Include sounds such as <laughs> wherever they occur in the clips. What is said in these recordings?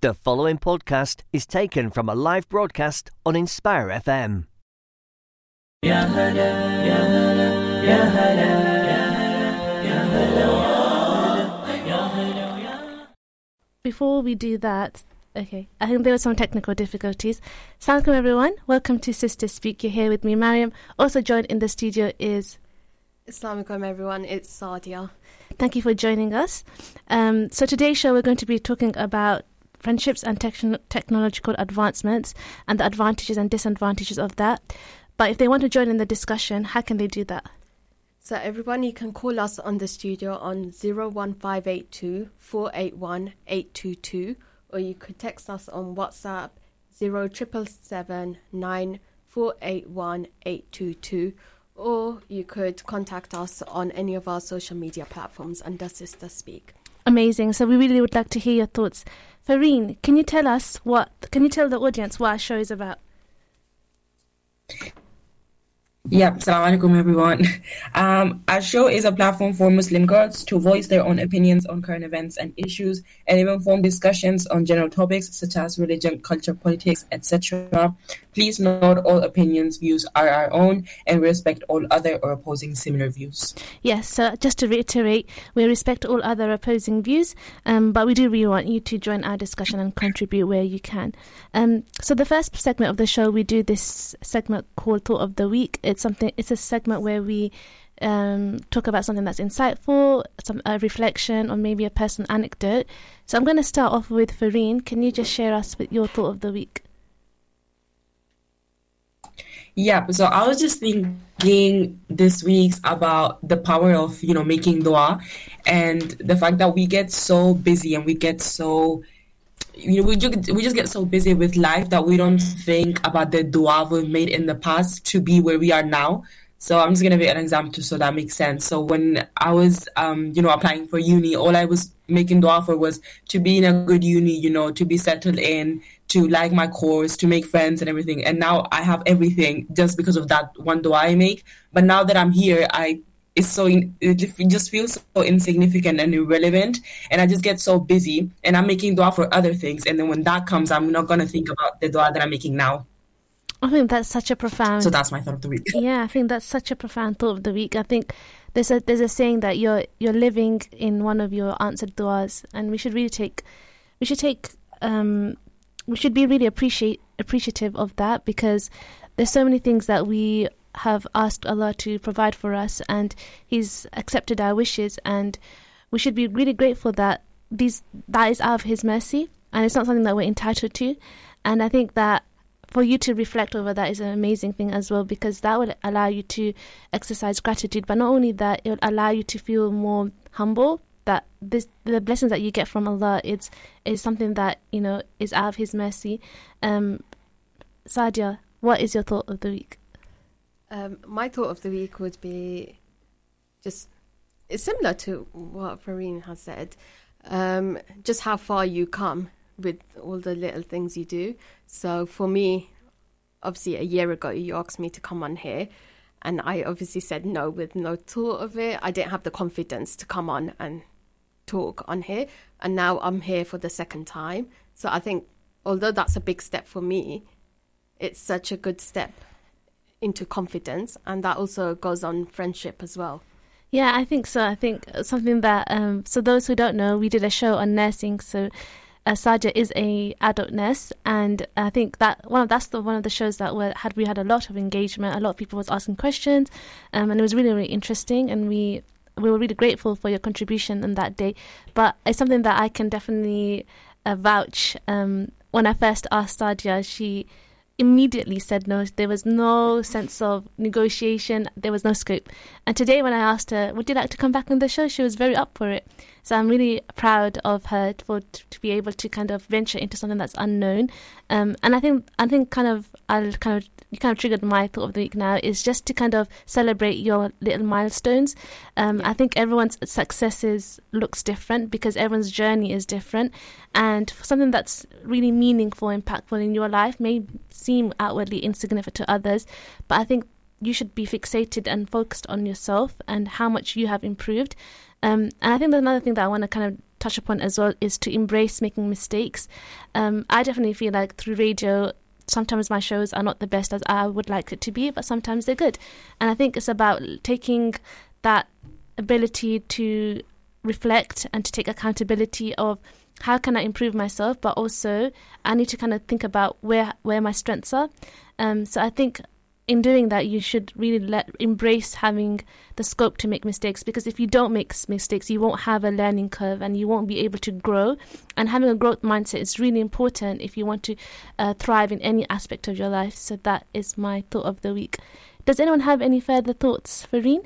The following podcast is taken from a live broadcast on Inspire FM. Before we do that, okay, I think there were some technical difficulties. Welcome everyone. Welcome to Sister Speak. You're here with me, Mariam. Also joined in the studio is Assalamualaikum everyone, it's Sadia. Thank you for joining us. Um, so today's show, we're going to be talking about friendships and techn- technological advancements and the advantages and disadvantages of that. But if they want to join in the discussion, how can they do that? So everyone, you can call us on the studio on 01582 481 822 or you could text us on WhatsApp 0777 481 or you could contact us on any of our social media platforms under Sister Speak. Amazing. So we really would like to hear your thoughts. Farine, can you tell us what, can you tell the audience what our show is about? Yep, Assalamu alaikum everyone. <laughs> Um, our show is a platform for Muslim girls to voice their own opinions on current events and issues and even form discussions on general topics such as religion, culture, politics, etc. Please note all opinions, views are our own and respect all other or opposing similar views. Yes, so just to reiterate, we respect all other opposing views, um, but we do really want you to join our discussion and contribute where you can. Um, so the first segment of the show, we do this segment called Thought of the Week. It's something. It's a segment where we um, talk about something that's insightful, some a reflection, or maybe a personal anecdote. So I'm going to start off with Farine. Can you just share us with your thought of the week? Yeah, so I was just thinking this week about the power of, you know, making dua and the fact that we get so busy and we get so you know, we just, we just get so busy with life that we don't think about the dua we've made in the past to be where we are now. So I'm just gonna be an example so that makes sense. So when I was, um, you know, applying for uni, all I was making the offer was to be in a good uni, you know, to be settled in, to like my course, to make friends and everything. And now I have everything just because of that one dua I make. But now that I'm here, I it's so it just feels so insignificant and irrelevant and i just get so busy and i'm making dua for other things and then when that comes i'm not going to think about the dua that i'm making now I think that's such a profound. so that's my thought of the week <laughs> Yeah, I think that's such a profound thought of the week. I think there's a there's a saying that you're you're living in one of your answered duas, and we should really take we should take um we should be really appreciate appreciative of that because there's so many things that we have asked Allah to provide for us, and He's accepted our wishes, and we should be really grateful that these that is out of His mercy, and it's not something that we're entitled to. And I think that for you to reflect over that is an amazing thing as well because that will allow you to exercise gratitude. But not only that it will allow you to feel more humble that this the blessings that you get from Allah it's is something that you know is out of his mercy. Um Sadia what is your thought of the week? Um, my thought of the week would be just it's similar to what Farine has said. Um, just how far you come with all the little things you do. So for me, obviously a year ago you asked me to come on here and I obviously said no with no thought of it. I didn't have the confidence to come on and talk on here and now I'm here for the second time. So I think although that's a big step for me, it's such a good step into confidence and that also goes on friendship as well. Yeah, I think so. I think something that um, so those who don't know, we did a show on nursing. So Sadia is a adult nurse, and I think that one of that's the one of the shows that were, had we had a lot of engagement. A lot of people was asking questions, um, and it was really really interesting. And we we were really grateful for your contribution on that day. But it's something that I can definitely uh, vouch. Um, when I first asked Sadia, she immediately said no. There was no sense of negotiation. There was no scope. And today, when I asked her, "Would you like to come back on the show?" she was very up for it. So I'm really proud of her for to be able to kind of venture into something that's unknown. Um, and I think I think kind of I'll kind of you kind of triggered my thought of the week now is just to kind of celebrate your little milestones. Um, I think everyone's successes looks different because everyone's journey is different, and something that's really meaningful, impactful in your life may seem outwardly insignificant to others, but I think you should be fixated and focused on yourself and how much you have improved. Um, and I think another thing that I want to kind of touch upon as well is to embrace making mistakes. Um, I definitely feel like through radio, sometimes my shows are not the best as I would like it to be, but sometimes they're good. And I think it's about taking that ability to reflect and to take accountability of how can I improve myself, but also I need to kind of think about where where my strengths are. Um, so I think in doing that, you should really let embrace having the scope to make mistakes because if you don't make mistakes, you won't have a learning curve and you won't be able to grow. And having a growth mindset is really important if you want to uh, thrive in any aspect of your life. So that is my thought of the week. Does anyone have any further thoughts, Farine?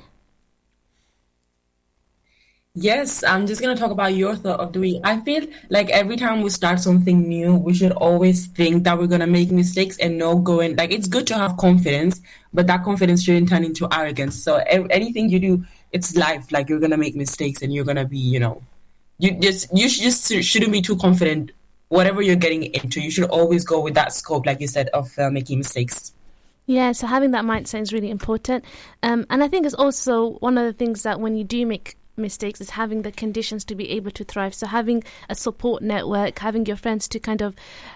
Yes, I'm just gonna talk about your thought of the week. I feel like every time we start something new, we should always think that we're gonna make mistakes and know going like it's good to have confidence, but that confidence shouldn't turn into arrogance. So anything you do, it's life. Like you're gonna make mistakes and you're gonna be, you know, you just you just shouldn't be too confident. Whatever you're getting into, you should always go with that scope, like you said, of uh, making mistakes. Yeah, so having that mindset is really important. Um, and I think it's also one of the things that when you do make mistakes is having the conditions to be able to thrive. So having a support network, having your friends to kind of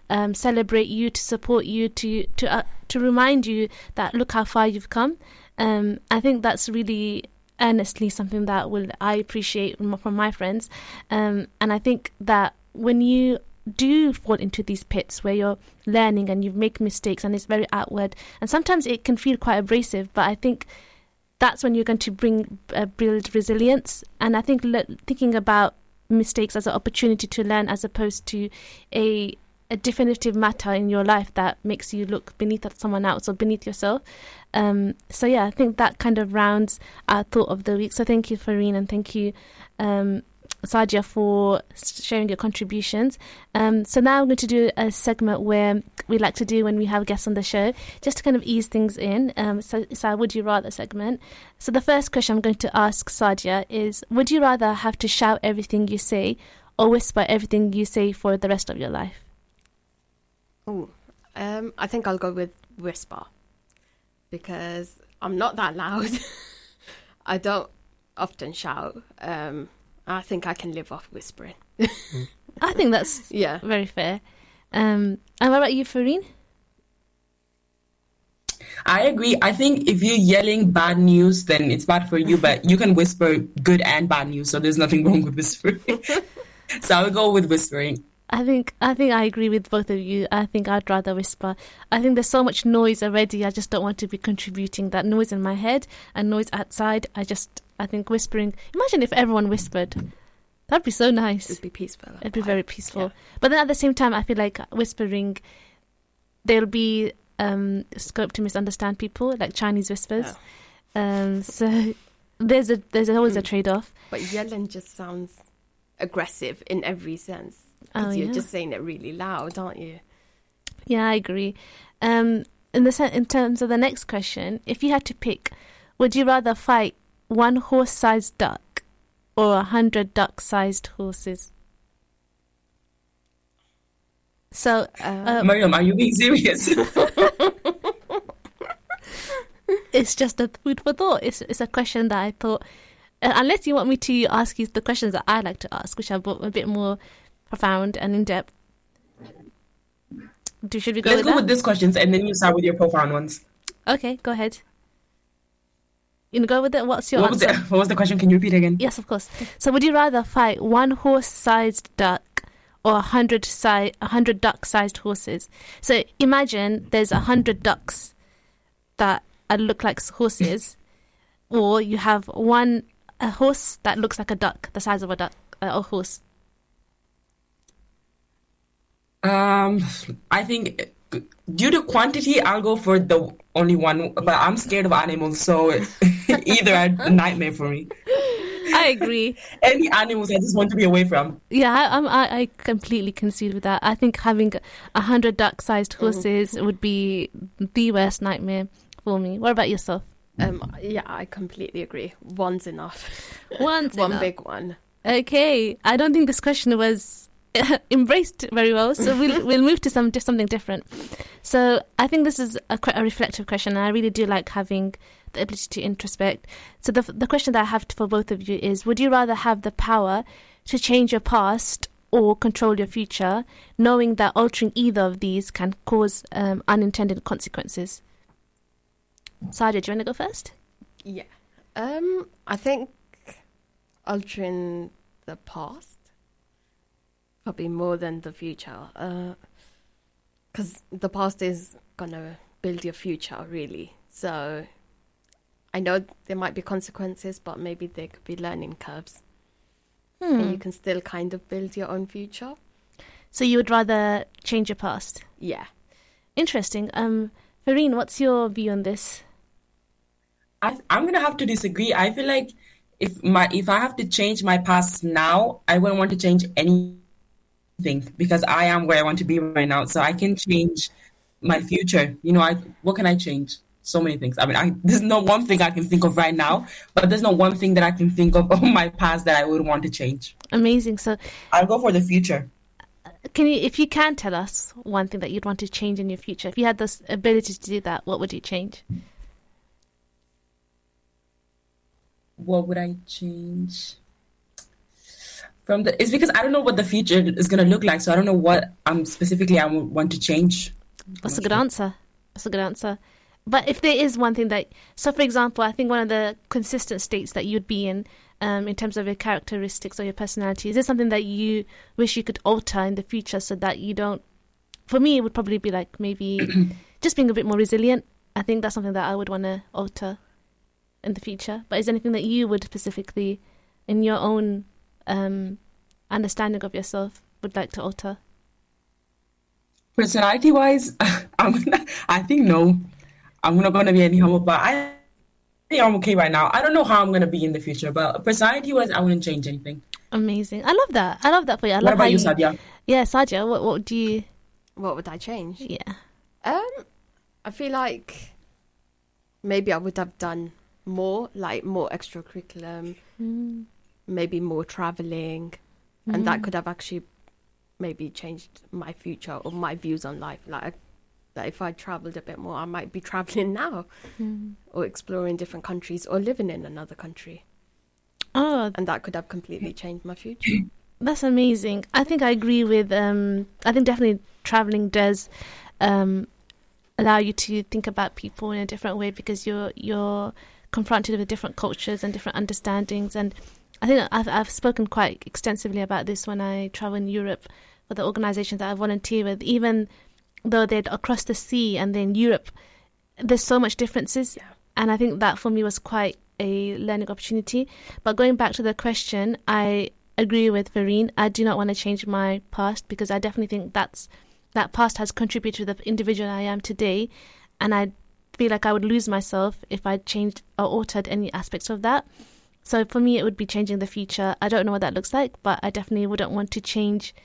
um, celebrate you, to support you, to to uh, to remind you that look how far you've come. Um, I think that's really earnestly something that will I appreciate from my friends, um, and I think that when you do fall into these pits where you're learning and you make mistakes and it's very outward and sometimes it can feel quite abrasive but i think that's when you're going to bring uh, build resilience. And I think le- thinking about mistakes as an opportunity to learn, as opposed to a a definitive matter in your life that makes you look beneath someone else or beneath yourself. Um, so yeah, I think that kind of rounds our thought of the week. So thank you, Farine, and thank you, um, Sadia, for sharing your contributions. Um, so now I'm going to do a segment where we like to do when we have guests on the show, just to kind of ease things in. Um, so, so would you rather segment. So the first question I'm going to ask Sadia is: Would you rather have to shout everything you say, or whisper everything you say for the rest of your life? Oh, um, I think I'll go with whisper because I'm not that loud. <laughs> I don't often shout. Um, I think I can live off whispering. <laughs> I think that's yeah very fair. Um, and what about you, Farine? I agree. I think if you're yelling bad news, then it's bad for you, but you can whisper good and bad news, so there's nothing wrong with whispering. <laughs> so I'll go with whispering. I think I think I agree with both of you. I think I'd rather whisper. I think there's so much noise already. I just don't want to be contributing that noise in my head and noise outside. I just I think whispering. Imagine if everyone whispered. That'd be so nice. It'd be peaceful. It'd be very peaceful. Yeah. But then at the same time, I feel like whispering, there'll be um, scope to misunderstand people, like Chinese whispers. Um, so <laughs> there's a there's always mm. a trade off. But yelling just sounds aggressive in every sense. Oh, you're yeah. just saying it really loud, aren't you? Yeah, I agree. Um, in the in terms of the next question, if you had to pick, would you rather fight one horse-sized duck or a hundred duck-sized horses. So, uh, Mariam, are you being serious? <laughs> it's just a food for thought. It's it's a question that I thought, uh, unless you want me to ask you the questions that I like to ask, which are a bit more profound and in depth. Do should we go? Let's with go that? with these questions, and then you start with your profound ones. Okay, go ahead. You know, go with it. What's your what answer? Was the, <laughs> what was the question? Can you repeat again? Yes, of course. So, would you rather fight one horse-sized duck or a hundred si- a hundred duck-sized horses? So, imagine there's a hundred ducks that look like horses, <laughs> or you have one a horse that looks like a duck, the size of a duck, uh, a horse. Um, I think due to quantity, I'll go for the only one. But I'm scared of animals, so <laughs> either a nightmare for me. I agree. <laughs> Any animals, I just want to be away from. Yeah, I, I, I completely concede with that. I think having a hundred duck-sized mm-hmm. horses mm-hmm. would be the worst nightmare for me. What about yourself? Um, yeah, I completely agree. One's enough. One's <laughs> one enough. big one. Okay, I don't think this question was <laughs> embraced very well. So we'll <laughs> we'll move to some something different. So I think this is a, a reflective question, and I really do like having the ability to introspect. So the the question that I have for both of you is: Would you rather have the power to change your past or control your future, knowing that altering either of these can cause um, unintended consequences? Sadia, do you want to go first? Yeah. Um, I think altering the past probably more than the future. Because the past is gonna build your future, really. So I know there might be consequences, but maybe there could be learning curves. Hmm. And you can still kind of build your own future. So you would rather change your past? Yeah. Interesting. Um, Farine, what's your view on this? I, I'm gonna have to disagree. I feel like if my if I have to change my past now, I wouldn't want to change anything because I am where I want to be right now. So I can change my future. You know, I what can I change? So many things. I mean, I, there's no one thing I can think of right now, but there's no one thing that I can think of <laughs> of my past that I would want to change. Amazing. So, I'll go for the future. can you, if you can tell us one thing that you'd want to change in your future, if you had this ability to do that, what would you change? What would I change? From the, it's because I don't know what the future is gonna look like, so I don't know what um specifically I want to change. That's a good answer. That's a good answer. But if there is one thing that, so for example, I think one of the consistent states that you'd be in, um, in terms of your characteristics or your personality, is there something that you wish you could alter in the future so that you don't? For me, it would probably be like maybe <clears throat> just being a bit more resilient. I think that's something that I would want to alter in the future. But is there anything that you would specifically, in your own um, understanding of yourself, would like to alter? Personality wise, <laughs> I'm gonna, I think no. I'm not gonna be any humble, but I think I'm okay right now. I don't know how I'm gonna be in the future, but personality wise, I wouldn't change anything. Amazing. I love that. I love that for you. I What about how you, Sadia? Yeah, Sadia, what, what do you. What would I change? Yeah. Um, I feel like maybe I would have done more, like more extracurriculum, Mm. Maybe more traveling, and that could have actually maybe changed my future or my views on life. Like, that if I traveled a bit more, I might be <laughs> traveling now, Mm. or exploring different countries, or living in another country, Oh, and that could have completely changed my future. <clears throat> That's amazing. I think I agree with. Um, I think definitely traveling does um, allow you to think about people in a different way because you're you're confronted with different cultures and different understandings. And I think I've I've spoken quite extensively about this when I travel in Europe for the organisations that I volunteer with. Even though they're across the sea and they're in Europe, there's so much differences. Yeah. And I think that for me was quite a learning opportunity. But going back to the question, I agree with Farine. I do not want to change my past because I definitely think that's that past has contributed to the individual I am today, and I feel like I would lose myself if I changed or altered any aspects of that. So for me, it would be changing the future. I don't know what that looks like, but I definitely wouldn't want to change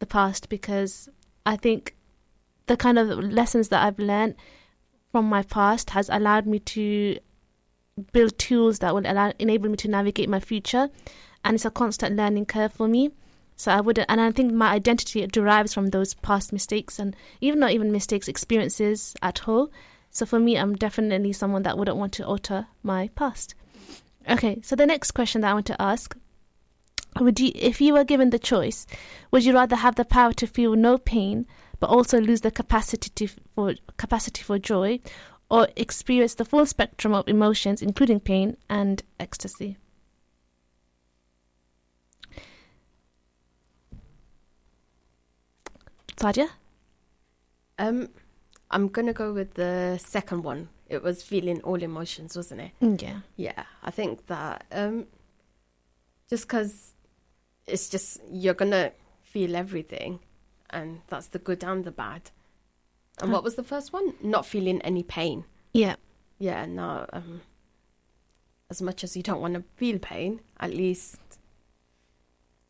the past because I think the kind of lessons that I've learned from my past has allowed me to build tools that will allow enable me to navigate my future. And it's a constant learning curve for me. So i wouldn't and i think my identity derives from those past mistakes and even not even mistakes experiences at all. So for me i'm definitely someone that wouldn't want to alter my past okay so the next question that i want to ask would you if you were given the choice would you rather have the power to feel no pain but also lose the capacity to for capacity for joy or experience the full spectrum of emotions including pain and ecstasy Sadia? Um, I'm gonna go with the second one. It was feeling all emotions, wasn't it? Yeah. Yeah, I think that um, just because it's just you're gonna feel everything, and that's the good and the bad. And what was the first one? Not feeling any pain. Yeah. Yeah, no. Um, as much as you don't want to feel pain, at least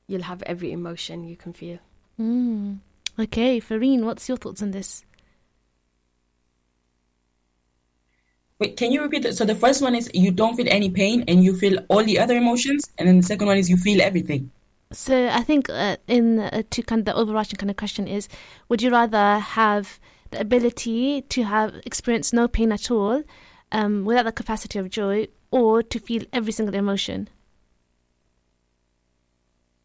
you'll have every emotion you can feel. Mm. Okay, Farine, what's your thoughts on this? Wait, can you repeat that? So the first one is you don't feel any pain and you feel all the other emotions, and then the second one is you feel everything. So I think uh, in uh, to kind of the overarching kind of question is, would you rather have the ability to have experience no pain at all, um, without the capacity of joy, or to feel every single emotion?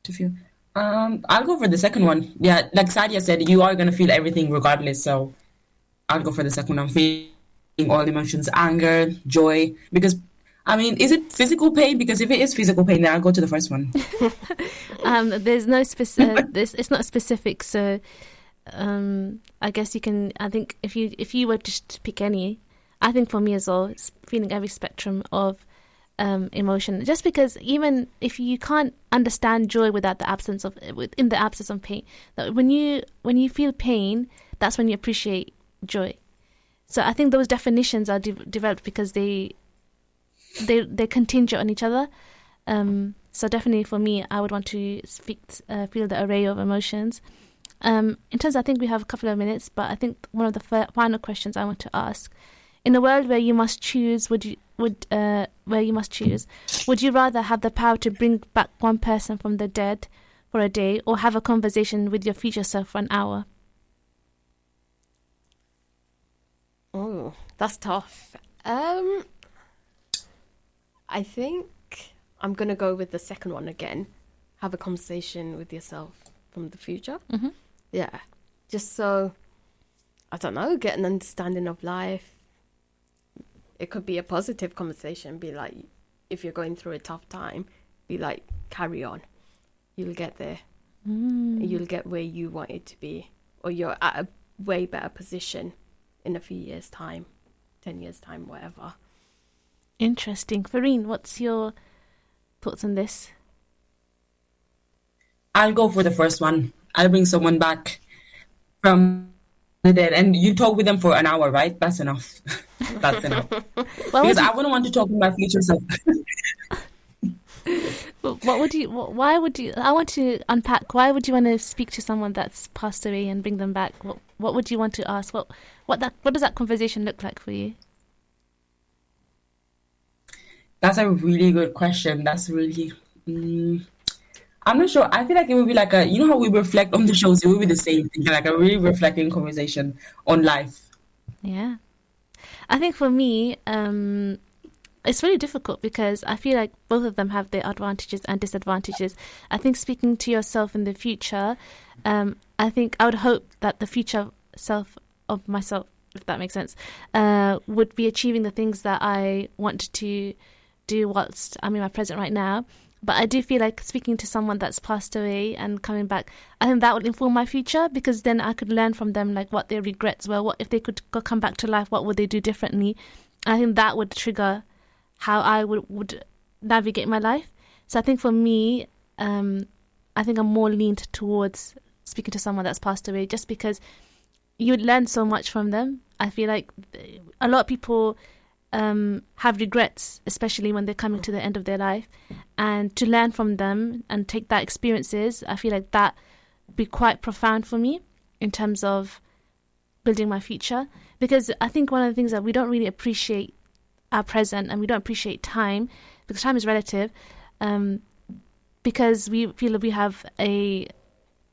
to feel. Um, I'll go for the second one. Yeah, like Sadia said, you are gonna feel everything regardless. So I'll go for the second one. Feeling all emotions, anger, joy, because I mean, is it physical pain? Because if it is physical pain, then I'll go to the first one. <laughs> um, there's no specific. <laughs> it's not specific, so um, I guess you can. I think if you if you were just to pick any, I think for me as well, it's feeling every spectrum of um, emotion. Just because even if you can't understand joy without the absence of in the absence of pain, that when you when you feel pain, that's when you appreciate joy. So I think those definitions are de- developed because they they they contingent on each other. Um, so definitely for me, I would want to speak, uh, feel the array of emotions. Um, in terms, I think we have a couple of minutes, but I think one of the f- final questions I want to ask: in a world where you must choose, would you would uh, where you must choose, would you rather have the power to bring back one person from the dead for a day, or have a conversation with your future self for an hour? Oh, that's tough. Um, I think I'm gonna go with the second one again. Have a conversation with yourself from the future. Mm-hmm. Yeah, just so I don't know, get an understanding of life. It could be a positive conversation. Be like, if you're going through a tough time, be like, carry on. You'll get there. Mm. You'll get where you want it to be, or you're at a way better position in a few years' time, ten years' time, whatever. Interesting. Farine, what's your thoughts on this? I'll go for the first one. I'll bring someone back from the dead, and you talk with them for an hour, right? That's enough. <laughs> That's enough. <laughs> because I wouldn't want to talk with my future self. <laughs> what would you? Why would you? I want to unpack. Why would you want to speak to someone that's passed away and bring them back? What What would you want to ask? What What that What does that conversation look like for you? That's a really good question. That's really. Mm, I'm not sure. I feel like it would be like a, you know how we reflect on the shows, it would be the same thing, like a really reflecting conversation on life. Yeah. I think for me, um, it's really difficult because I feel like both of them have their advantages and disadvantages. I think speaking to yourself in the future, um, I think I would hope that the future self of myself, if that makes sense, uh, would be achieving the things that I want to do whilst I'm in my present right now. But I do feel like speaking to someone that's passed away and coming back, I think that would inform my future because then I could learn from them like what their regrets were, what if they could go come back to life, what would they do differently? I think that would trigger how I would would navigate my life. So I think for me, um, I think I'm more leaned towards speaking to someone that's passed away just because you learn so much from them. I feel like a lot of people um, have regrets, especially when they're coming to the end of their life, and to learn from them and take that experiences, I feel like that would be quite profound for me in terms of building my future. Because I think one of the things that we don't really appreciate our present and we don't appreciate time because time is relative. Um, because we feel that we have a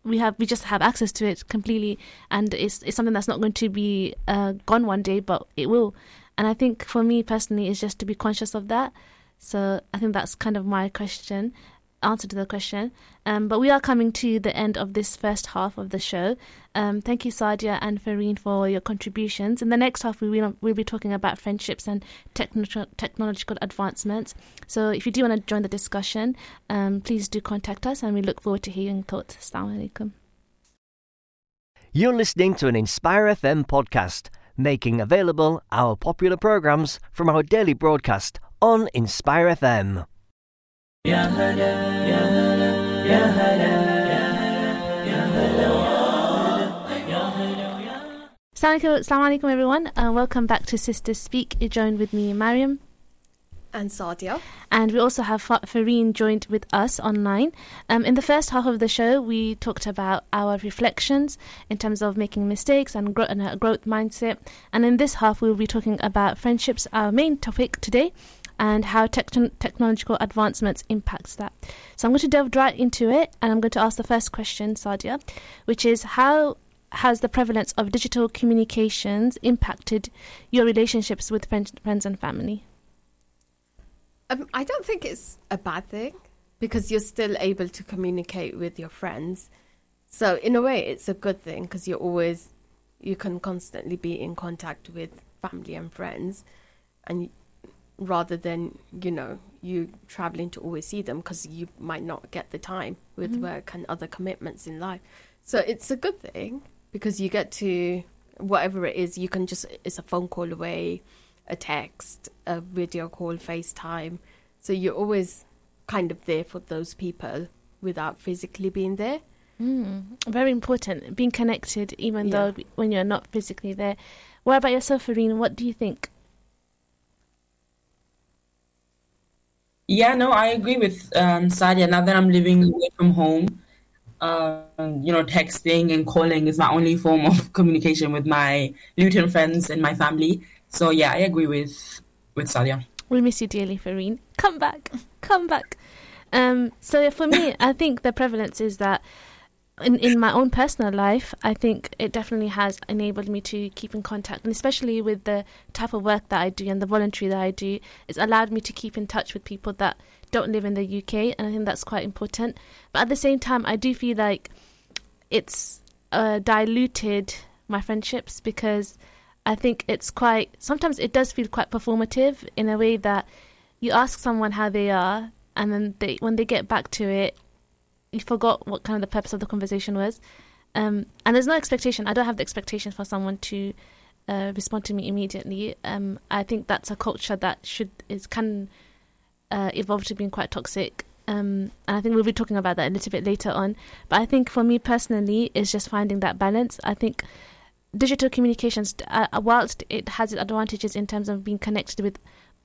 we have we just have access to it completely and it's it's something that's not going to be uh, gone one day but it will and I think for me personally, is just to be conscious of that. So I think that's kind of my question, answer to the question. Um, but we are coming to the end of this first half of the show. Um, thank you, Sadia and Farine, for your contributions. In the next half, we will we'll be talking about friendships and techno- technological advancements. So if you do want to join the discussion, um, please do contact us, and we look forward to hearing thoughts. Assalamu alaikum. You're listening to an Inspire FM podcast making available our popular programs from our daily broadcast on Inspire FM. Assalamu alaikum everyone and uh, welcome back to Sisters Speak. You're joined with me, Mariam and Sadia. And we also have Farine joined with us online. Um, in the first half of the show, we talked about our reflections in terms of making mistakes and, and a growth mindset. And in this half, we'll be talking about friendships, our main topic today, and how technological advancements impacts that. So I'm going to delve right into it, and I'm going to ask the first question, Sadia, which is how has the prevalence of digital communications impacted your relationships with friends, friends and family? Um, I don't think it's a bad thing. because you're still able to communicate with your friends. So in a way, it's a good thing because you're always you can constantly be in contact with family and friends, and rather than you know you traveling to always see them because you might not get the time with Mhm. work and other commitments in life. So it's a good thing because you get to whatever it is, you can just it's a phone call away, a text, a video call, FaceTime. So you're always kind of there for those people without physically being there. Mm, very important, being connected, even Yeah. though when you're not physically there. What about yourself, Farine? What do you think? Yeah, no, I agree with um, Sadia. Now that I'm living away from home, um, you know, texting and calling is my only form of <laughs> communication with my Luton friends and my family. So yeah, I agree with with Sadia. We'll miss you dearly, Farine. Come back, come back. Um, so for me, <laughs> I think the prevalence is that in in my own personal life, I think it definitely has enabled me to keep in contact, and especially with the type of work that I do and the voluntary that I do, it's allowed me to keep in touch with people that don't live in the UK, and I think that's quite important. But at the same time, I do feel like it's uh, diluted my friendships because I think it's quite sometimes it does feel quite performative in a way that you ask someone how they are and then they when they get back to it you forgot what kind of the purpose of the conversation was. Um, and there's no expectation. I don't have the expectation for someone to uh, respond to me immediately. Um, I think that's a culture that should is can uh, evolve to being quite toxic. Um, and I think we'll be talking about that a little bit later on. But I think for me personally it's just finding that balance. I think digital communications, uh, whilst it has its advantages in terms of being connected with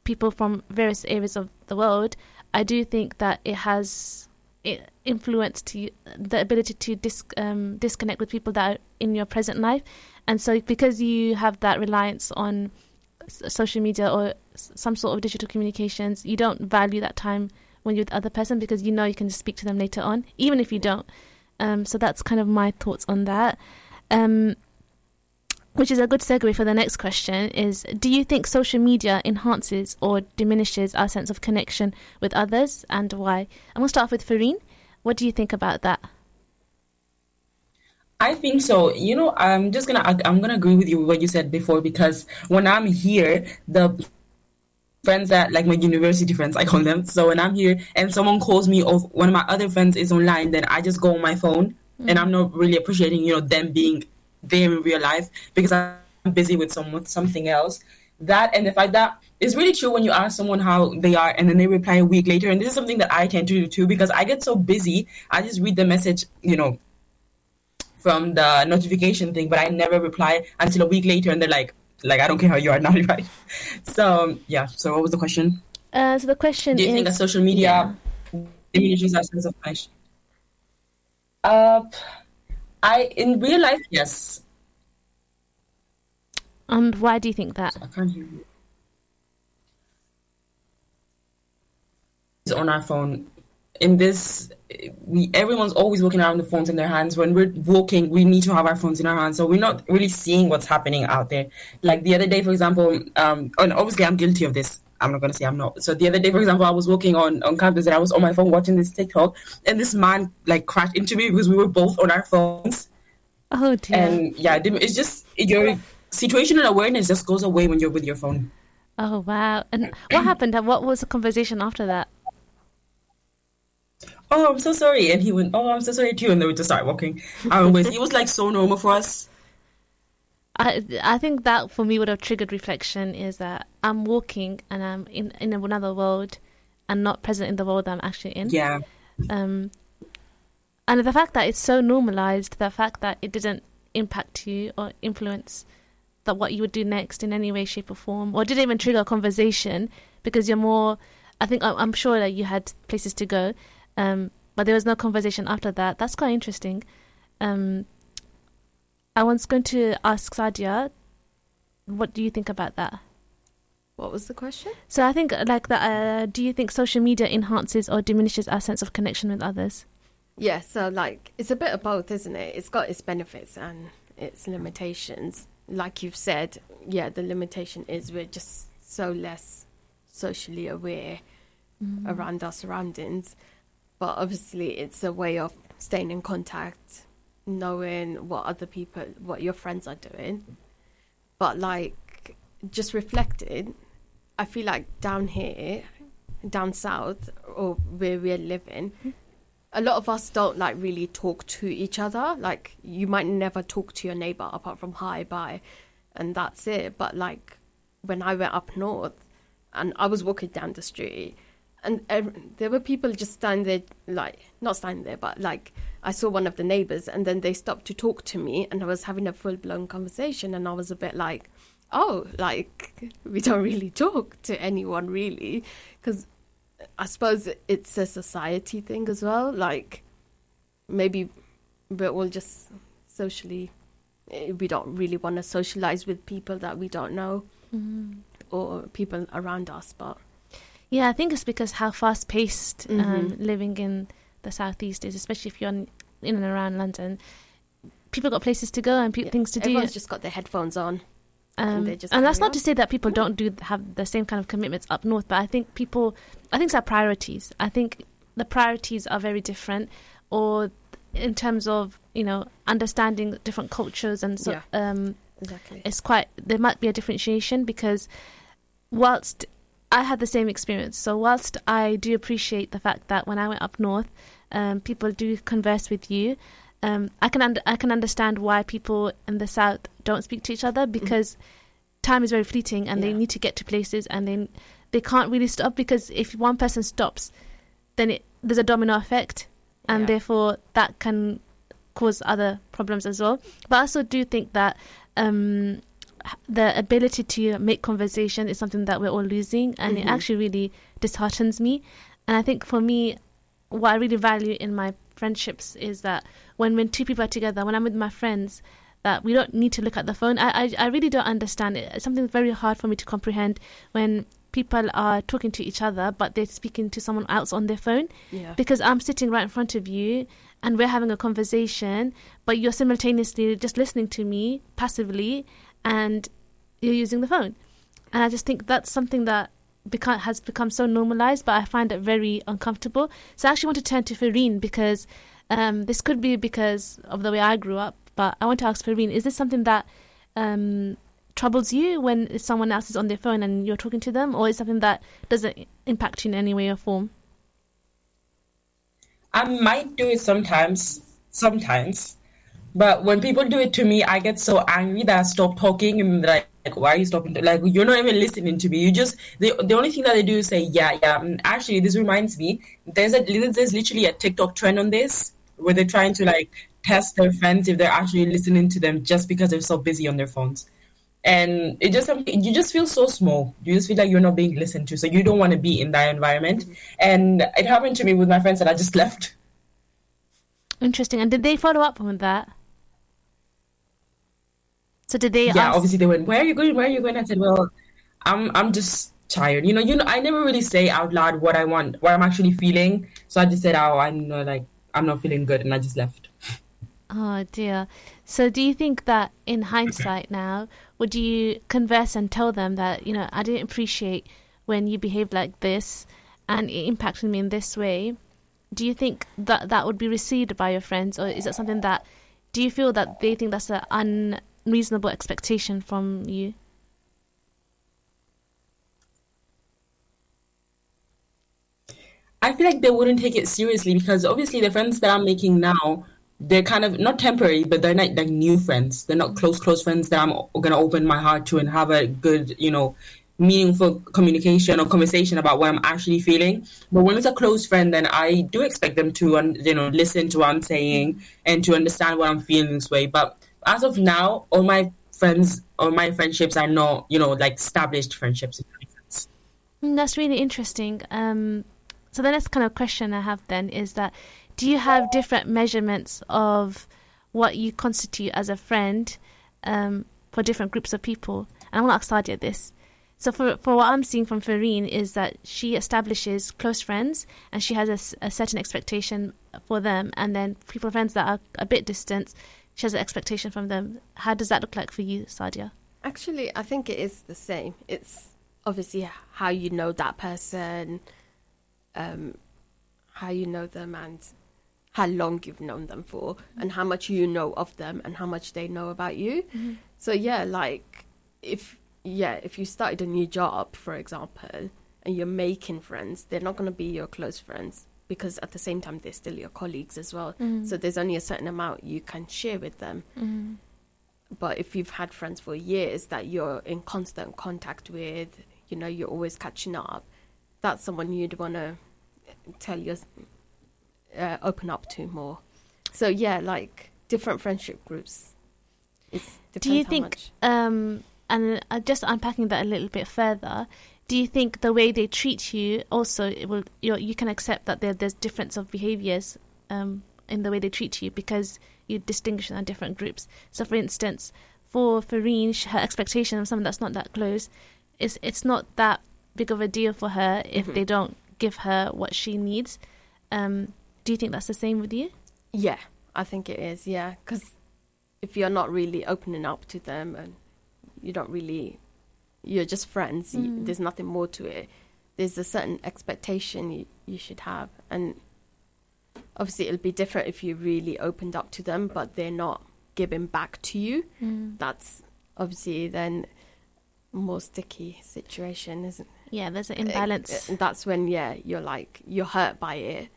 people from various areas of the world, I do think that it has it influenced you, the ability to dis, um, disconnect with people that are in your present life. And so, because you have that reliance on social media or some sort of digital communications, you don't value that time when you're with the other person because you know you can speak to them later on, even if you don't. Um, so that's kind of my thoughts on that. Um, which is a good segue for the next question is do you think social media enhances or diminishes our sense of connection with others and why i'm going to start off with Farine. what do you think about that I think so. You know, I'm just gonna I'm gonna agree with you with what you said before because when I'm here, the friends that like my university friends, I call them. So when I'm here and someone calls me or one of my other friends is online, then I just go on my phone and mm. I'm not really appreciating, you know, them being there in real life because I'm busy with some something else. That and the fact that it's really true when you ask someone how they are and then they reply a week later. And this is something that I tend to do too because I get so busy. I just read the message, you know, from the notification thing, but I never reply until a week later, and they're like, like I don't care how you are, not <laughs> right. So yeah. So what was the question? uh, so the question Do you is think that social media diminishes our sense of connection? Uh, I in real life, yes. and why do you think that I can't hear you. It's on our phone. In this, we everyone's always walking around with phones in their hands. When we're walking, we need to have our phones in our hands, so we're not really seeing what's happening out there. Like the other day, for example, um, and obviously I'm guilty of this. I'm not gonna say I'm not. So the other day, for example, I was walking on on campus and I was on my phone watching this TikTok, and this man like crashed into me because we were both on our phones. oh dear And yeah, it's just your situational awareness just goes away when you're with your phone. oh wow and what happened what was the conversation after that oh, I'm so sorry. And he went, oh, I'm so sorry too. And then we just started walking our ways. It was like so normal for us. I I think that for me would have triggered reflection is that I'm walking and I'm in in another world and not present in the world I'm actually in. Yeah. Um, and the fact that it's so normalized, the fact that it didn't impact you or influence that what you would do next in any way, shape, or form, or didn't even trigger a conversation because you're more. I think I'm I'm sure that you had places to go, um, but there was no conversation after that. That's quite interesting. Um, I was going to ask Sadia, what do you think about that? What was the question? So I think like that. Uh, do you think social media enhances or diminishes our sense of connection with others? Yeah, so like it's a bit of both, isn't it? It's got its benefits and its limitations. Like you've said, yeah, the limitation is we're just so less socially aware around our surroundings. but obviously it's a way of staying in contact, knowing what other people, what your friends are doing. But like, just reflecting, I feel like down here, down south, or where we're living, a lot of us don't like really talk to each other. Like, you might never talk to your neighbor apart from hi, bye, and that's it. But like, when I went up north, and I was walking down the street, and ev- there were people just standing there, like not standing there, but like I saw one of the neighbors, and then they stopped to talk to me, and I was having a full blown conversation, and I was a bit like, oh, like we don't really talk to anyone really, because I suppose it's a society thing as well. Like maybe we're all just socially, eh, we don't really want to socialize with people that we don't know Mm. or people around us, but. Yeah, I think it's because how fast paced um, Mhm. living in the southeast is, especially if you're in, in and around London. People got places to go and pe- Yeah. things to do. Everyone's just got their headphones on. and Um, just and that's not to say that people don't do have the same kind of commitments up north, but I think people, I think it's our priorities. I think the priorities are very different, or in terms of you know understanding different cultures and so Yeah. um, Exactly. it's quite there might be a differentiation because whilst I had the same experience, so whilst I do appreciate the fact that when I went up north, um, people do converse with you. Um, I can under, I can understand why people in the south don't speak to each other because time is very fleeting and they need to get to places and they they can't really stop because if one person stops, then it, there's a domino effect and Yeah. therefore that can cause other problems as well. But I also do think that um, the ability to make conversation is something that we're all losing, and it Mhm. actually really disheartens me. And I think for me, what I really value in my friendships is that when when two people are together, when I'm with my friends, that we don't need to look at the phone. I I, I really don't understand it. It's something very hard for me to comprehend when people are talking to each other but they're speaking to someone else on their phone Yeah. because I'm sitting right in front of you and we're having a conversation, but you're simultaneously just listening to me passively and you're using the phone. And I just think that's something that become, has become so normalized, but I find it very uncomfortable. So I actually want to turn to Farine because um, this could be because of the way I grew up, but I want to ask Farine, is this something that um, troubles you when someone else is on their phone and you're talking to them, or is something that doesn't impact you in any way or form? I might do it sometimes, sometimes. But when people do it to me, I get so angry that I stop talking and like, like why are you stopping? Like you're not even listening to me. You just the the only thing that they do is say yeah yeah. Mm, actually, this reminds me. There's a there's literally a TikTok trend on this where they're trying to like test their friends if they're actually listening to them just because they're so busy on their phones. And it just um, you just feel so small. You just feel like you're not being listened to, so you don't want to be in that environment. And it happened to me with my friends that I just <laughs> left. Interesting. And did they follow up on that? So did they? yeah, ask- obviously they went, "Where are you going? Where are you going?" I said, "Well, I'm I'm just tired. You know, you know, I never really say out loud what I want, what I'm actually feeling. So I just said, oh, I'm not like I'm not feeling good," and I just left. Oh dear. So do you think that in hindsight now, would you converse and tell them that you know I didn't appreciate when you behaved like this, and it impacted me in this way? Do you think that that would be received by your friends, or is that something that? Do you feel that they think that's an unreasonable expectation from you? I feel like they wouldn't take it seriously because obviously the friends that I'm making now, they're kind of not temporary, but they're not like new friends. They're not close, close friends that I'm gonna open my heart to and have a good, you know, meaningful communication or conversation about what I'm actually feeling. But when it's a close friend, then I do expect them to, you know, listen to what I'm saying and to understand what I'm feeling this way. But as of now, all my friends all my friendships are not, you know, like established friendships. Mm, That's really interesting. Um, so the next kind of question I have then is that do you have different measurements of what you constitute as a friend um, for different groups of people? And I want to ask Sadia this. So for for what I'm seeing from Farine is that she establishes close friends and she has a certain expectation for them, and then people friends that are a bit distant, she has an expectation from them. How does that look like for you, Sadia? Actually, I think it is the same. It's obviously how you know that person, um, how you know them and how long you've known them for and how much you know of them and how much they know about you. Mm-hmm. So yeah, like if yeah, if you started a new job, for example, and you're making friends, they're not going to be your close friends because at the same time they're still your colleagues as well. Mm. So there's only a certain amount you can share with them. Mm. But if you've had friends for years that you're in constant contact with, you know, you're always catching up, that's someone you'd want to tell your uh, open up to more. So yeah, like different friendship groups. It's Do you think, um, and uh, just unpacking that a little bit further, do you think the way they treat you also it will you you can accept that there, there's difference of behaviors um, in the way they treat you because you distinguish on different groups. So, for instance, for Farine, her expectation of someone that's not that close is it's not that big of a deal for her if Mhm. they don't give her what she needs. Um, do you think that's the same with you? Yeah, I think it is. Yeah, because if you're not really opening up to them and you don't really, you're just friends. You, Mm. there's nothing more to it. There's a certain expectation you, you should have, and obviously it'll be different if you really opened up to them, but they're not giving back to you. That's obviously then more sticky situation, isn't? Yeah, there's an it? imbalance. Uh, That's when yeah, you're like you're hurt by it,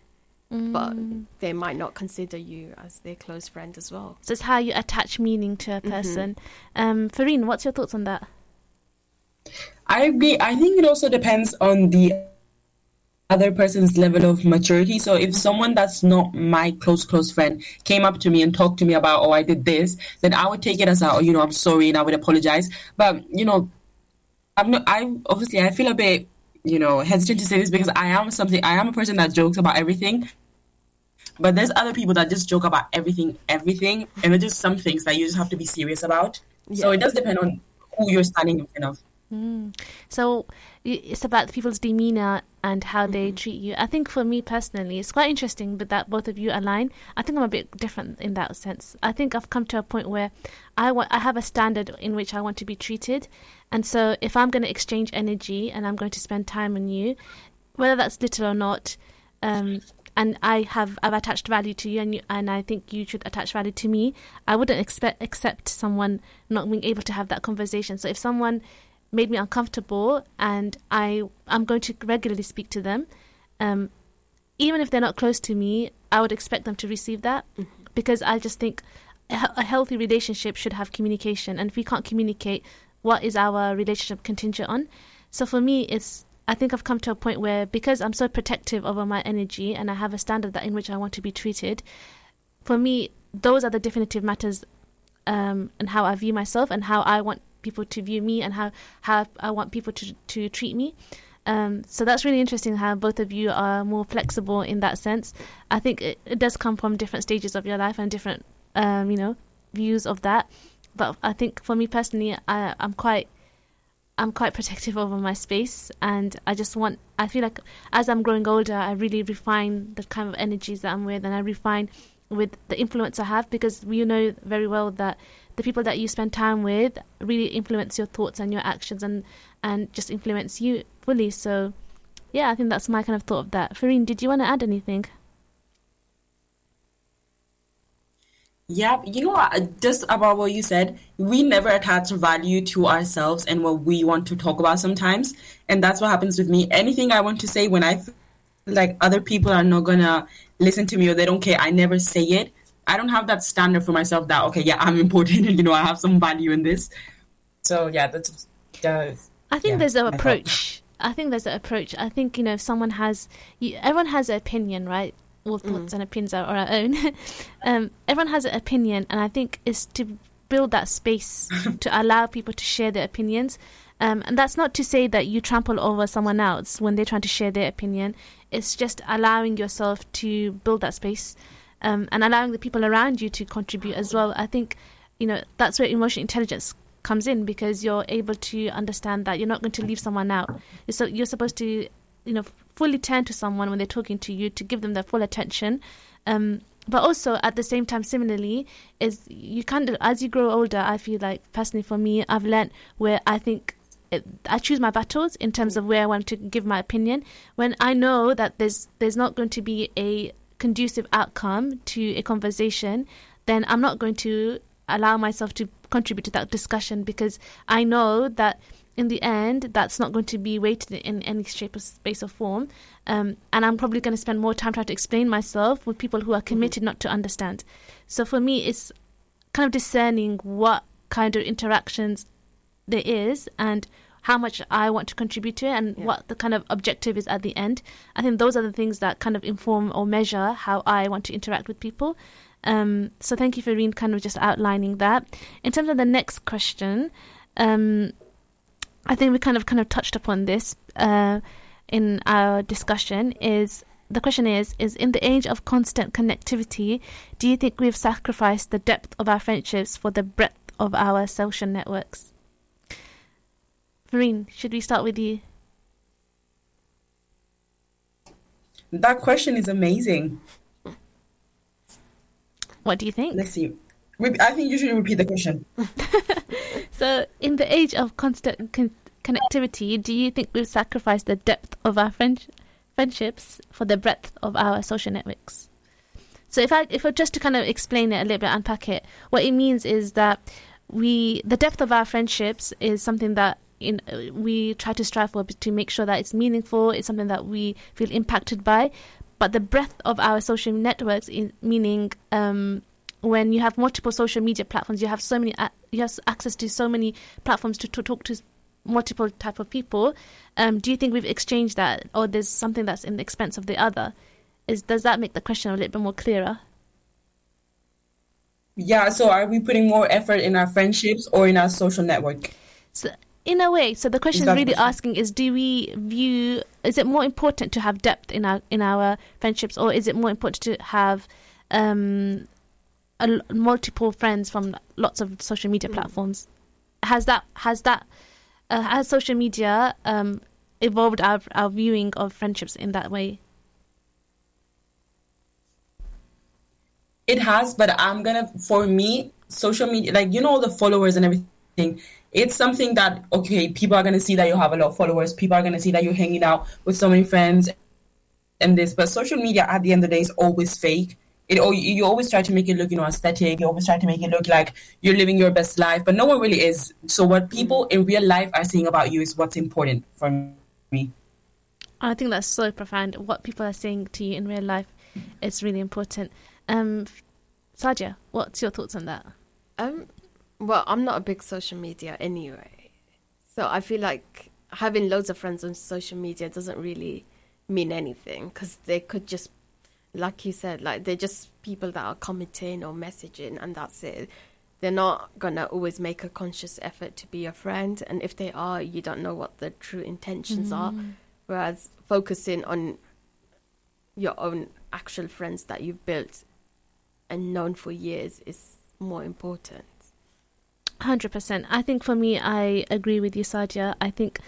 but Mm. they might not consider you as their close friend as well. So it's how you attach meaning to a Mhm. person. Um, Farine, what's your thoughts on that? I agree. I think it also depends on the other person's level of maturity. So if someone that's not my close close friend came up to me and talked to me about, oh, I did this, then I would take it as a, oh, you know, I'm sorry, and I would apologize. But you know, I'm not. I obviously I feel a bit, you know, hesitant to say this because I am something. I am a person that jokes about everything. But there's other people that just joke about everything, everything, and there's just some things that you just have to be serious about. So it does depend on who you're standing in front of. Mm. So it's about people's demeanor and how they Mhm. treat you. I think for me personally, it's quite interesting but that both of you align. I think I'm a bit different in that sense. I think I've come to a point where I want I have a standard in which I want to be treated, and so if I'm going to exchange energy and I'm going to spend time on you, whether that's little or not. Um, and I have I've attached value to you, and you, and I think you should attach value to me. I wouldn't expect accept someone not being able to have that conversation. So if someone made me uncomfortable and I I'm going to regularly speak to them, um, even if they're not close to me, I would expect them to receive that because I just think a, a healthy relationship should have communication, and if we can't communicate, what is our relationship contingent on? So for me, it's I think I've come to a point where because I'm so protective over my energy and I have a standard that in which I want to be treated, for me those are the definitive matters um, and how I view myself and how I want people to view me and how, how I want people to to treat me. Um, so that's really interesting how both of you are more flexible in that sense. I think it, it does come from different stages of your life and different um, you know views of that. But I think for me personally, I, I'm quite I'm quite protective over my space, and I just want. I feel like as I'm growing older, I really refine the kind of energies that I'm with, and I refine with the influence I have because you know very well that the people that you spend time with really influence your thoughts and your actions, and and just influence you fully. So, yeah, I think that's my kind of thought of that. Farine, did you want to add anything? Yeah, you know? Just about what you said, we never attach value to ourselves and what we want to talk about sometimes. And that's what happens with me. Anything I want to say when I feel like other people are not gonna listen to me or they don't care, I never say it. I don't have that standard for myself that, okay, yeah, I'm important and, you know, I have some value in this. So, yeah, that's. Uh, I think Yeah, there's an approach. I think there's an approach. I think you know if someone has, you, everyone has an opinion, right? All thoughts and opinions are, are our own. <laughs> um, everyone has an opinion, and I think it's to build that space <laughs> to allow people to share their opinions. Um, and that's not to say that you trample over someone else when they're trying to share their opinion. It's just allowing yourself to build that space um, and allowing the people around you to contribute as well. I think you know that's where emotional intelligence comes in because you're able to understand that you're not going to leave someone out. So you're supposed to, you know, fully turn to someone when they're talking to you to give them their full attention. Um, but also at the same time, similarly, is you kind of as you grow older. I feel like personally for me, I've learned where I think I choose my battles in terms of where I want to give my opinion. When I know that there's there's not going to be a conducive outcome to a conversation, then I'm not going to allow myself to contribute to that discussion because I know that in the end that's not going to be weighted in any shape or space or form. Um, and I'm probably going to spend more time trying to explain myself with people who are committed mm-hmm. not to understand. So for me, it's kind of discerning what kind of interactions there is and how much I want to contribute to it and yeah. what the kind of objective is at the end. I think those are the things that kind of inform or measure how I want to interact with people. Um, so thank you, Farine, kind of just outlining that. In terms of the next question, um, I think we kind of kind of touched upon this uh, in our discussion. Is the question is is in the age of constant connectivity, do you think we've sacrificed the depth of our friendships for the breadth of our social networks? Farine, should we start with you? That question is amazing. What do you think? Let's see. I think you should repeat the question. <laughs> so, in the age of constant con- connectivity, do you think we've sacrificed the depth of our friend- friendships for the breadth of our social networks? So, if I if I just to kind of explain it a little bit, unpack it, what it means is that we the depth of our friendships is something that in, we try to strive for to make sure that it's meaningful. It's something that we feel impacted by, but the breadth of our social networks, in, meaning um, when you have multiple social media platforms, you have so many, you have access to so many platforms to, to talk to multiple type of people. Um, do you think we've exchanged that, or there's something that's in the expense of the other? Is does that make the question a little bit more clearer? Yeah. So, are we putting more effort in our friendships or in our social network? So, in a way so the question is really asking is do we view is it more important to have depth in our in our friendships or is it more important to have um, a, multiple friends from lots of social media mm. platforms? Has that has that uh, has social media um, evolved our our viewing of friendships in that way? It has but i'm gonna for me social media like you know the followers and everything it's something that okay people are going to see that you have a lot of followers people are going to see that you're hanging out with so many friends and this but social media at the end of the day is always fake. It you always try to make it look you know aesthetic you always try to make it look like you're living your best life but no one really is. So what people in real life are saying about you is what's important for me. I think that's so profound. What people are saying to you in real life is really important. Um sadia what's your thoughts on that? Um well, I'm not a big social media anyway. So I feel like having loads of friends on social media doesn't really mean anything because they could just, like you said, like they're just people that are commenting or messaging and that's it. They're not gonna always make a conscious effort to be a friend, and if they are, you don't know what the true intentions mm. are. Whereas focusing on your own actual friends that you've built and known for years is more important. Hundred percent. I think for me, I agree with you, Sadia. I think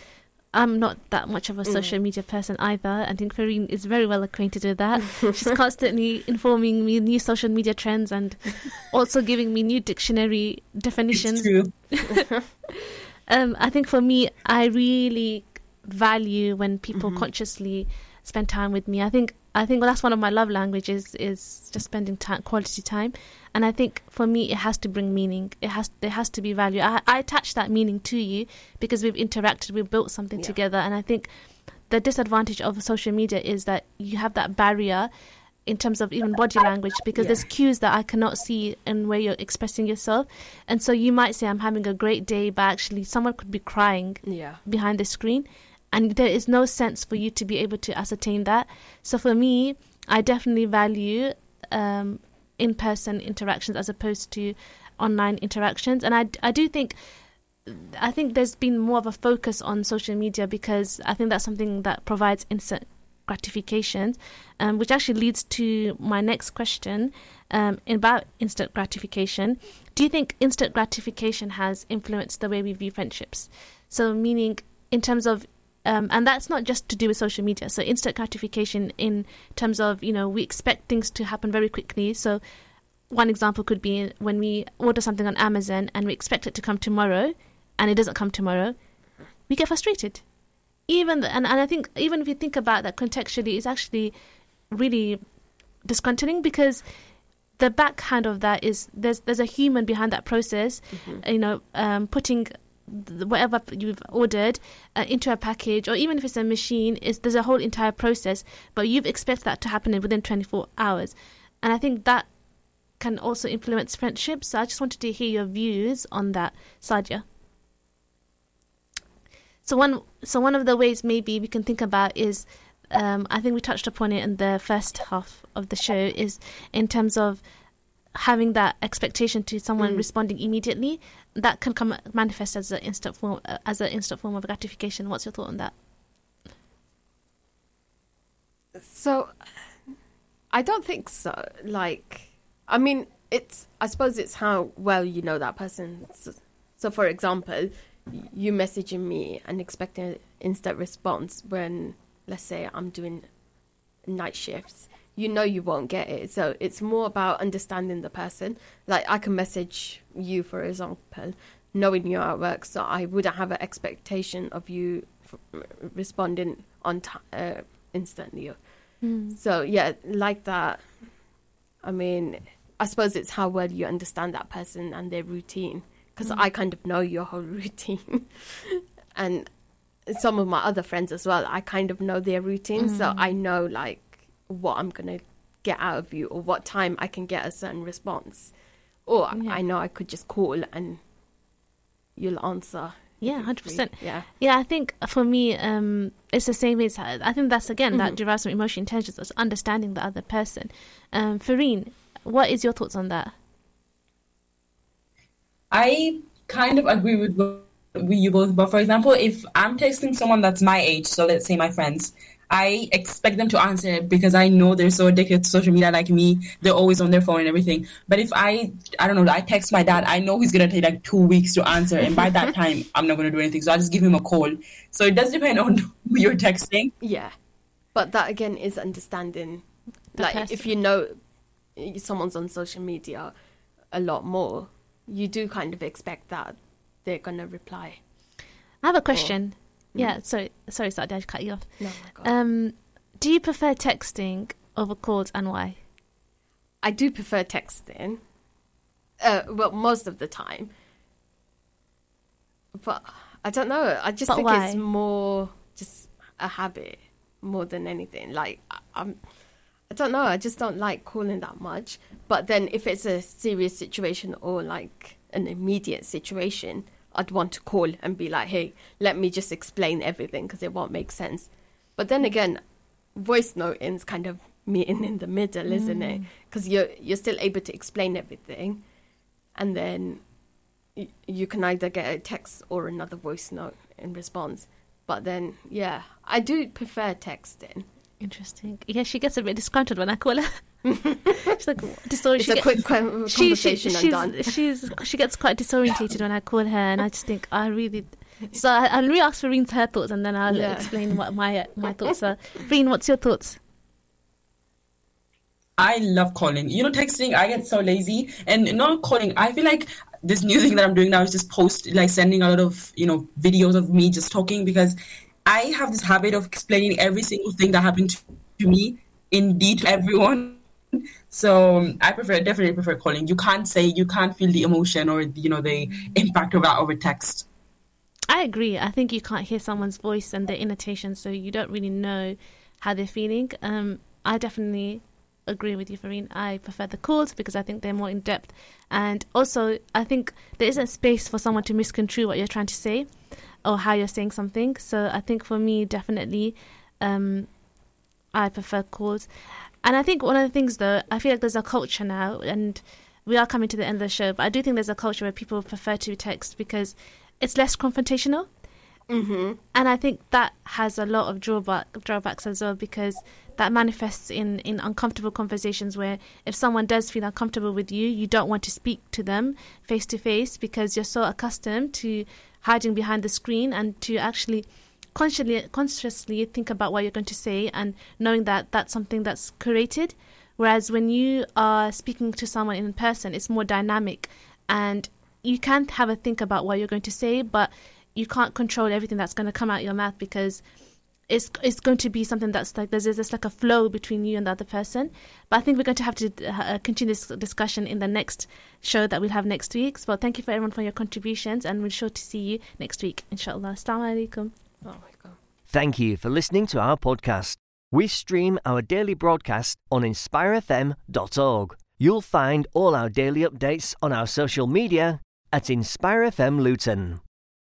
I'm not that much of a mm. social media person either. I think Farine is very well acquainted with that. <laughs> She's constantly informing me new social media trends and also giving me new dictionary definitions. <laughs> um, I think for me, I really value when people mm-hmm. consciously spend time with me. I think I think that's one of my love languages is just spending time, quality time. And I think for me, it has to bring meaning. It has there has to be value. I, I attach that meaning to you because we've interacted, we've built something yeah. together. And I think the disadvantage of social media is that you have that barrier in terms of even body language because yeah. there's cues that I cannot see in where you're expressing yourself. And so you might say I'm having a great day, but actually someone could be crying yeah. behind the screen and there is no sense for you to be able to ascertain that. So for me, I definitely value um, in-person interactions as opposed to online interactions, and I I do think. I think there's been more of a focus on social media because I think that's something that provides instant gratification, um, which actually leads to my next question um, about instant gratification. Do you think instant gratification has influenced the way we view friendships? So, meaning in terms of um, and that's not just to do with social media. So instant gratification in terms of you know we expect things to happen very quickly. So one example could be when we order something on Amazon and we expect it to come tomorrow, and it doesn't come tomorrow. we get frustrated. Even the, and and I think even if you think about that contextually, it's actually really discontentling because the backhand of that is there's there's a human behind that process, Mm-hmm. you know, um, putting whatever you've ordered uh, into a package, or even if it's a machine, is there's a whole entire process. But you've expect that to happen within 24 hours, and I think that can also influence friendships. So I just wanted to hear your views on that, Sadia. So one, so one of the ways maybe we can think about is, um, I think we touched upon it in the first half of the show, is in terms of having that expectation to someone Mm. responding immediately. That can come manifest as an instant form, uh, as an instant form of gratification. What's your thought on that? So, I don't think so. Like, I mean, it's. I suppose it's how well you know that person. So, so for example, you messaging me and expecting an instant response when, let's say, I'm doing night shifts. You know you won't get it. So it's more about understanding the person. Like I can message you, for example, knowing you're at work, so I wouldn't have an expectation of you f- responding on ti uh, instantly. Hmm. So yeah, like that. I mean, I suppose it's how well you understand that person and their routine. Because hmm. I kind of know your whole <laughs> routine, and some of my other friends as well. I kind of know their routine, so hmm. I know like what I'm gonna get out of you or what time I can get a certain response, or Yeah. I know I could just call and you'll answer. Yeah, if hundred free. percent. Yeah. Yeah, I think for me, um, it's the same as I think that's again that Mhm. derives from emotional intelligence, that's understanding the other person. Um, Farine, what is your thoughts on that? I kind of agree with with you both, but for example, if I'm texting someone that's my age, so let's say my friends, I expect them to answer it because I know they're so addicted to social media like me. They're always on their phone and everything. But if I, I don't know, I text my dad, I know he's gonna take like two weeks to answer, and by that <laughs> time, I'm not gonna do anything. So I just give him a call. So it does depend on <laughs> who you're texting. Yeah, but that again is understanding. The like person. if you know someone's on social media a lot more, you do kind of expect that they're gonna reply. I have a question. Mm. Yeah, sorry, sorry, Sadia, I cut you off. No. Um, do you prefer texting over calls, and why? I do prefer texting. Uh, well, most of the time. But I don't know. I just But think why? it's more just a habit more than anything. Like I'm, I don't know. I just don't like calling that much. But then if it's a serious situation or like an immediate situation, I'd want to call and be like, "Hey, let me just explain everything because it won't make sense." But then again, voice noting is kind of meeting in the middle, isn't it? Mm. Because you're you're still able to explain everything, and then y- you can either get a text or another voice note in response. But then, yeah, I do prefer texting. Interesting. Yeah, she gets a bit disgruntled when I call her. <laughs> <laughs> she's like disor- It's she a get- quick que- she, she, conversation and she's, done. she's she gets quite disorientated when I call her, and I just think I really. So I, I'll re-ask Farine's her thoughts, and then I'll Yeah. explain what my my <laughs> thoughts are. Fareen, what's your thoughts? I love calling. You know, texting, I get so lazy. And not calling, I feel like this new thing that I'm doing now is just post, like sending a lot of, you know, videos of me just talking because I have this habit of explaining every single thing that happened to, to me in detail to everyone. So um, I prefer, definitely prefer calling. You can't say, you can't feel the emotion or, you know, the impact of that over text. I agree. I think you can't hear someone's voice and their intonation, so you don't really know how they're feeling. Um, I definitely agree with you, Farine. I prefer the calls because I think they're more in depth, and also I think there isn't space for someone to misconstrue what you're trying to say or how you're saying something. So I think for me, definitely, um, I prefer calls. And I think one of the things, though, I feel like there's a culture now, and we are coming to the end of the show, but I do think there's a culture where people prefer to text because it's less confrontational. hmm And I think that has a lot of drawback drawbacks as well because that manifests in, in uncomfortable conversations where if someone does feel uncomfortable with you, you don't want to speak to them face to face because you're so accustomed to hiding behind the screen and to actually consciously consciously think about what you're going to say and knowing that that's something that's curated. Whereas when you are speaking to someone in person, it's more dynamic and you can have a think about what you're going to say, but you can't control everything that's going to come out your mouth because it's it's going to be something that's like there's there's like a flow between you and the other person. But I think we're going to have to uh, continue this discussion in the next show that we'll have next week. So thank you for everyone for your contributions, and we're sure to see you next week, inshallah. Assalamu alaikum. Oh. Thank you for listening to our podcast. We stream our daily broadcast on inspirefm.org. You'll find all our daily updates on our social media at InspireFM Luton.